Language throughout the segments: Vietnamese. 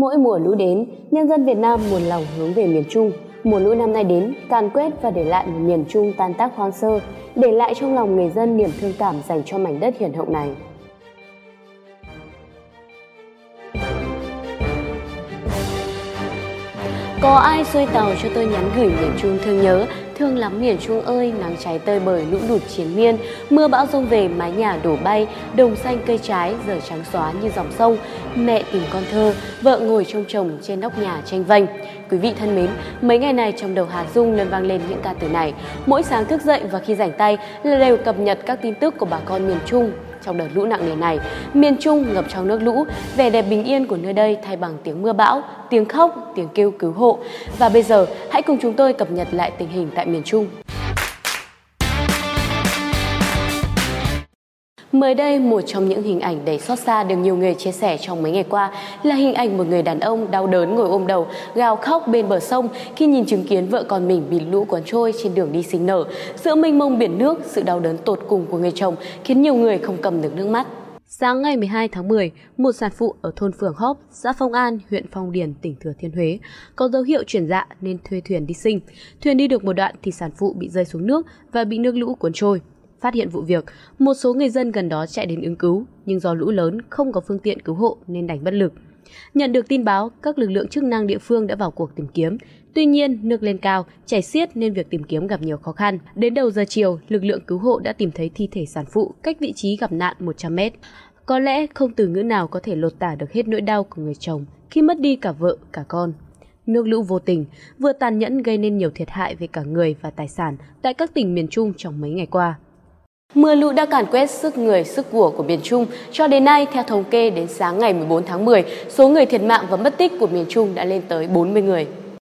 Mỗi mùa lũ đến, nhân dân Việt Nam một lòng hướng về miền Trung. Mùa lũ năm nay đến, càn quét và để lại một miền Trung tan tác hoang sơ, để lại trong lòng người dân niềm thương cảm dành cho mảnh đất hiền hậu này. Có ai xuôi tàu cho tôi nhắn gửi miền Trung thương nhớ, thương lắm miền Trung ơi, nắng cháy tơi bời lũ lụt chiến miên, mưa bão rông về mái nhà đổ bay, đồng xanh cây trái giờ trắng xóa như dòng sông, mẹ tìm con thơ, vợ ngồi trông chồng trên nóc nhà tranh vanh. Quý vị thân mến, mấy ngày này trong đầu Hà Dung luôn vang lên những ca từ này. Mỗi sáng thức dậy và khi rảnh tay là đều cập nhật các tin tức của bà con miền Trung trong đợt lũ nặng nề này. Miền Trung ngập trong nước lũ, vẻ đẹp bình yên của nơi đây thay bằng tiếng mưa bão, tiếng khóc, tiếng kêu cứu hộ. Và bây giờ, hãy cùng chúng tôi cập nhật lại tình hình tại miền Trung. Mới đây, một trong những hình ảnh đầy xót xa được nhiều người chia sẻ trong mấy ngày qua là hình ảnh một người đàn ông đau đớn ngồi ôm đầu, gào khóc bên bờ sông khi nhìn chứng kiến vợ con mình bị lũ cuốn trôi trên đường đi sinh nở. Giữa mênh mông biển nước, sự đau đớn tột cùng của người chồng khiến nhiều người không cầm được nước mắt. Sáng ngày 12 tháng 10, một sản phụ ở thôn Phường Hóp, xã Phong An, huyện Phong Điền, tỉnh Thừa Thiên Huế có dấu hiệu chuyển dạ nên thuê thuyền đi sinh. Thuyền đi được một đoạn thì sản phụ bị rơi xuống nước và bị nước lũ cuốn trôi. Phát hiện vụ việc, một số người dân gần đó chạy đến ứng cứu, nhưng do lũ lớn không có phương tiện cứu hộ nên đành bất lực. Nhận được tin báo, các lực lượng chức năng địa phương đã vào cuộc tìm kiếm. Tuy nhiên, nước lên cao, chảy xiết nên việc tìm kiếm gặp nhiều khó khăn. Đến đầu giờ chiều, lực lượng cứu hộ đã tìm thấy thi thể sản phụ cách vị trí gặp nạn 100 mét. Có lẽ không từ ngữ nào có thể lột tả được hết nỗi đau của người chồng khi mất đi cả vợ, cả con. Nước lũ vô tình, vừa tàn nhẫn gây nên nhiều thiệt hại về cả người và tài sản tại các tỉnh miền Trung trong mấy ngày qua. Mưa lũ đã càn quét sức người, sức của của miền Trung. Cho đến nay, theo thống kê đến sáng ngày 14 tháng 10, số người thiệt mạng và mất tích của miền Trung đã lên tới 40 người.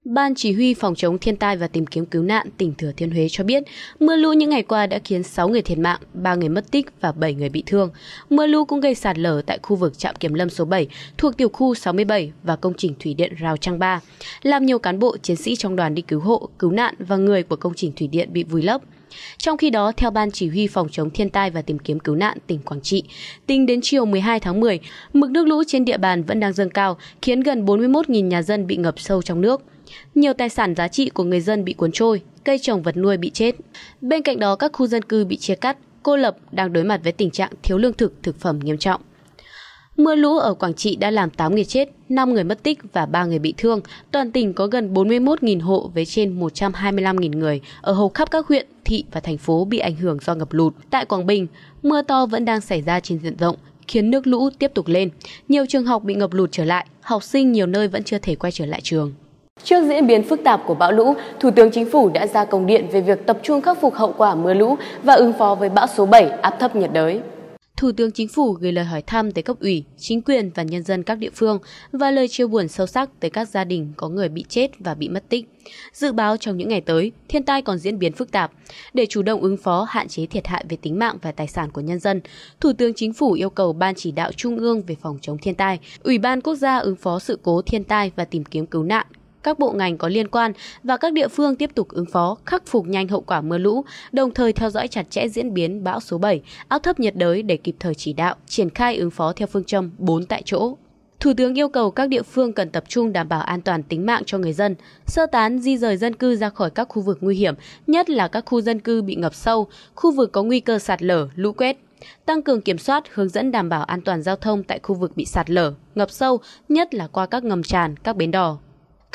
Ban Chỉ huy Phòng chống thiên tai và tìm kiếm cứu nạn tỉnh Thừa Thiên Huế cho biết, mưa lũ những ngày qua đã khiến 6 người thiệt mạng, 3 người mất tích và 7 người bị thương. Mưa lũ cũng gây sạt lở tại khu vực trạm kiểm lâm số 7 thuộc tiểu khu 67 và công trình thủy điện Rào Trăng Ba, làm nhiều cán bộ chiến sĩ trong đoàn đi cứu hộ, cứu nạn và người của công trình thủy điện bị vùi lấp. Trong khi đó, theo Ban Chỉ huy Phòng chống thiên tai và tìm kiếm cứu nạn tỉnh Quảng Trị, tính đến chiều 12 tháng 10, mực nước lũ trên địa bàn vẫn đang dâng cao, khiến gần 41.000 nhà dân bị ngập sâu trong nước. Nhiều tài sản giá trị của người dân bị cuốn trôi, cây trồng vật nuôi bị chết. Bên cạnh đó, các khu dân cư bị chia cắt, cô lập đang đối mặt với tình trạng thiếu lương thực, thực phẩm nghiêm trọng. Mưa lũ ở Quảng Trị đã làm 8 người chết, 5 người mất tích và 3 người bị thương. Toàn tỉnh có gần 41.000 hộ với trên 125.000 người ở hầu khắp các huyện, thị và thành phố bị ảnh hưởng do ngập lụt. Tại Quảng Bình, mưa to vẫn đang xảy ra trên diện rộng, khiến nước lũ tiếp tục lên. Nhiều trường học bị ngập lụt trở lại, học sinh nhiều nơi vẫn chưa thể quay trở lại trường. Trước diễn biến phức tạp của bão lũ, Thủ tướng Chính phủ đã ra công điện về việc tập trung khắc phục hậu quả mưa lũ và ứng phó với bão số 7 áp thấp nhiệt đới. Thủ tướng Chính phủ gửi lời hỏi thăm tới cấp ủy, chính quyền và nhân dân các địa phương và lời chia buồn sâu sắc tới các gia đình có người bị chết và bị mất tích. Dự báo trong những ngày tới, thiên tai còn diễn biến phức tạp. Để chủ động ứng phó hạn chế thiệt hại về tính mạng và tài sản của nhân dân, Thủ tướng Chính phủ yêu cầu Ban chỉ đạo Trung ương về phòng chống thiên tai, Ủy ban Quốc gia ứng phó sự cố thiên tai và tìm kiếm cứu nạn các bộ ngành có liên quan và các địa phương tiếp tục ứng phó, khắc phục nhanh hậu quả mưa lũ, đồng thời theo dõi chặt chẽ diễn biến bão số 7, áp thấp nhiệt đới để kịp thời chỉ đạo, triển khai ứng phó theo phương châm 4 tại chỗ. Thủ tướng yêu cầu các địa phương cần tập trung đảm bảo an toàn tính mạng cho người dân, sơ tán di rời dân cư ra khỏi các khu vực nguy hiểm, nhất là các khu dân cư bị ngập sâu, khu vực có nguy cơ sạt lở, lũ quét, tăng cường kiểm soát, hướng dẫn đảm bảo an toàn giao thông tại khu vực bị sạt lở, ngập sâu, nhất là qua các ngầm tràn, các bến đò.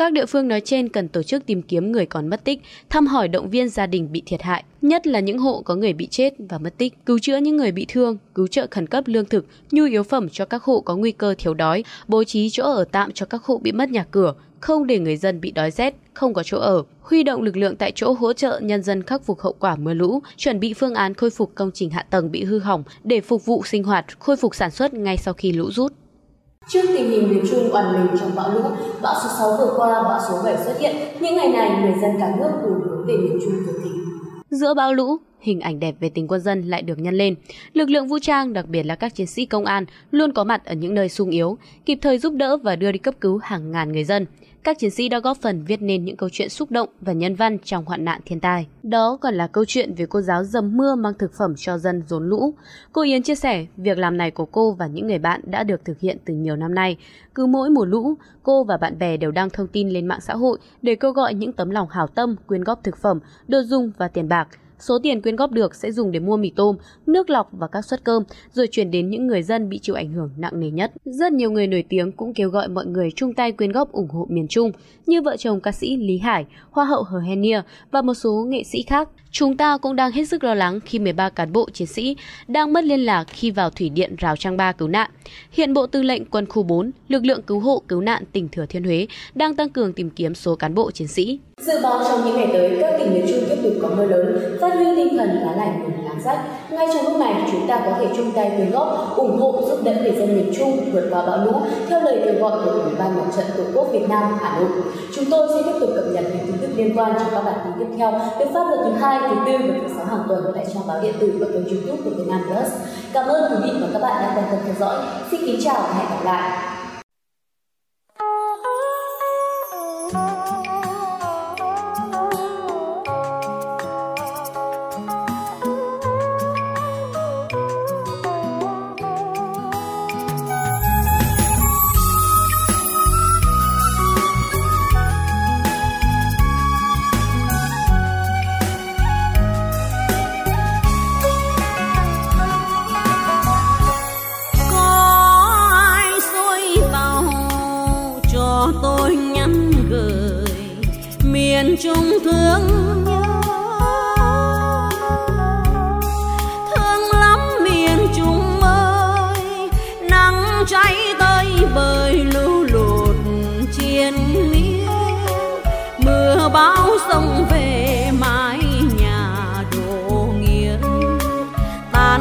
Các địa phương nói trên cần tổ chức tìm kiếm người còn mất tích, thăm hỏi động viên gia đình bị thiệt hại, nhất là những hộ có người bị chết và mất tích, cứu chữa những người bị thương, cứu trợ khẩn cấp lương thực, nhu yếu phẩm cho các hộ có nguy cơ thiếu đói, bố trí chỗ ở tạm cho các hộ bị mất nhà cửa, không để người dân bị đói rét, không có chỗ ở, huy động lực lượng tại chỗ hỗ trợ nhân dân khắc phục hậu quả mưa lũ, chuẩn bị phương án khôi phục công trình hạ tầng bị hư hỏng để phục vụ sinh hoạt, khôi phục sản xuất ngay sau khi lũ rút. Trước tình hình miền Trung oằn mình trong bão lũ, bão số 6 vừa qua, bão số 7 xuất hiện, những ngày này người dân cả nước cùng hướng về miền Trung cực kỳ. Giữa bão lũ, hình ảnh đẹp về tình quân dân lại được nhân lên. Lực lượng vũ trang, đặc biệt là các chiến sĩ công an, luôn có mặt ở những nơi sung yếu, kịp thời giúp đỡ và đưa đi cấp cứu hàng ngàn người dân các chiến sĩ đã góp phần viết nên những câu chuyện xúc động và nhân văn trong hoạn nạn thiên tai. Đó còn là câu chuyện về cô giáo dầm mưa mang thực phẩm cho dân rốn lũ. Cô Yến chia sẻ, việc làm này của cô và những người bạn đã được thực hiện từ nhiều năm nay. Cứ mỗi mùa lũ, cô và bạn bè đều đăng thông tin lên mạng xã hội để kêu gọi những tấm lòng hảo tâm quyên góp thực phẩm, đồ dùng và tiền bạc. Số tiền quyên góp được sẽ dùng để mua mì tôm, nước lọc và các suất cơm, rồi chuyển đến những người dân bị chịu ảnh hưởng nặng nề nhất. Rất nhiều người nổi tiếng cũng kêu gọi mọi người chung tay quyên góp ủng hộ miền Trung, như vợ chồng ca sĩ Lý Hải, Hoa hậu Hờ Henia và một số nghệ sĩ khác. Chúng ta cũng đang hết sức lo lắng khi 13 cán bộ chiến sĩ đang mất liên lạc khi vào thủy điện Rào Trang Ba cứu nạn. Hiện Bộ Tư lệnh Quân khu 4, lực lượng cứu hộ cứu nạn tỉnh Thừa Thiên Huế đang tăng cường tìm kiếm số cán bộ chiến sĩ. Dự báo trong những ngày tới, các tỉnh miền Trung tiếp tục có mưa lớn, phát huy tinh thần lá lành đùm lá rách. Ngay trong lúc này, chúng ta có thể chung tay quyên góp, ủng hộ giúp đỡ người dân miền Trung vượt qua bão lũ theo lời kêu gọi của Ủy ban Mặt trận Tổ quốc Việt Nam Hà Nội. Chúng tôi sẽ tiếp tục cập nhật những tin tức liên quan trong các bản tin tiếp theo được phát vào thứ hai, thứ tư và thứ sáu hàng tuần tại trang báo điện tử và kênh YouTube của Việt Nam Plus. Cảm ơn quý vị và các bạn đã quan tâm theo dõi. Xin kính chào và hẹn gặp lại.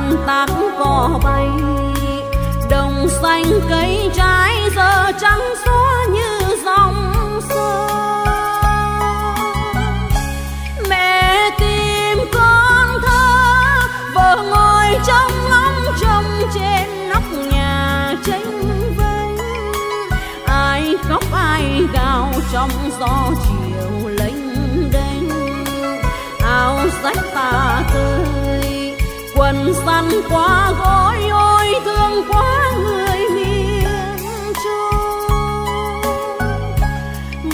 Năm tác cỏ bay. Đồng xanh cây trái giờ trắng xóa như dòng sông. Mẹ tìm con thơ, vợ ngồi trong ngóng trông trên nóc nhà tranh vênh ai khóc ai gào trong gió chiều dằn quá gối, ôi thương quá người miền trung.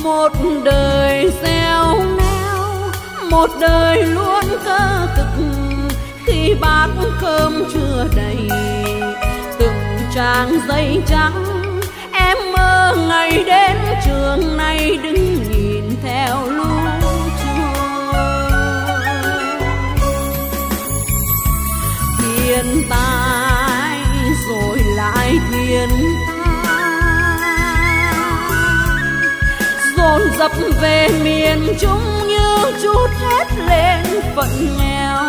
Một đời gieo neo, một đời luôn cơ cực, khi bát cơm chưa đầy, từng trang giấy trắng dập về miền trung như chút hết lên phận nghèo.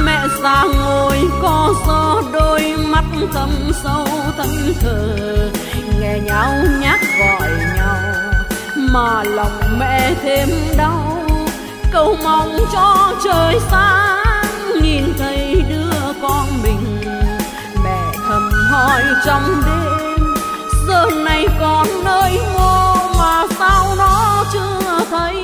Mẹ già ngồi co do đôi mắt thâm sâu thân thờ, nghe nhau nhắc gọi nhau, mà lòng mẹ thêm đau. Cầu mong cho trời sáng, nhìn thấy đứa con mình. Mẹ thầm hỏi trong đêm, giờ này còn nơi ngồi? chưa thấy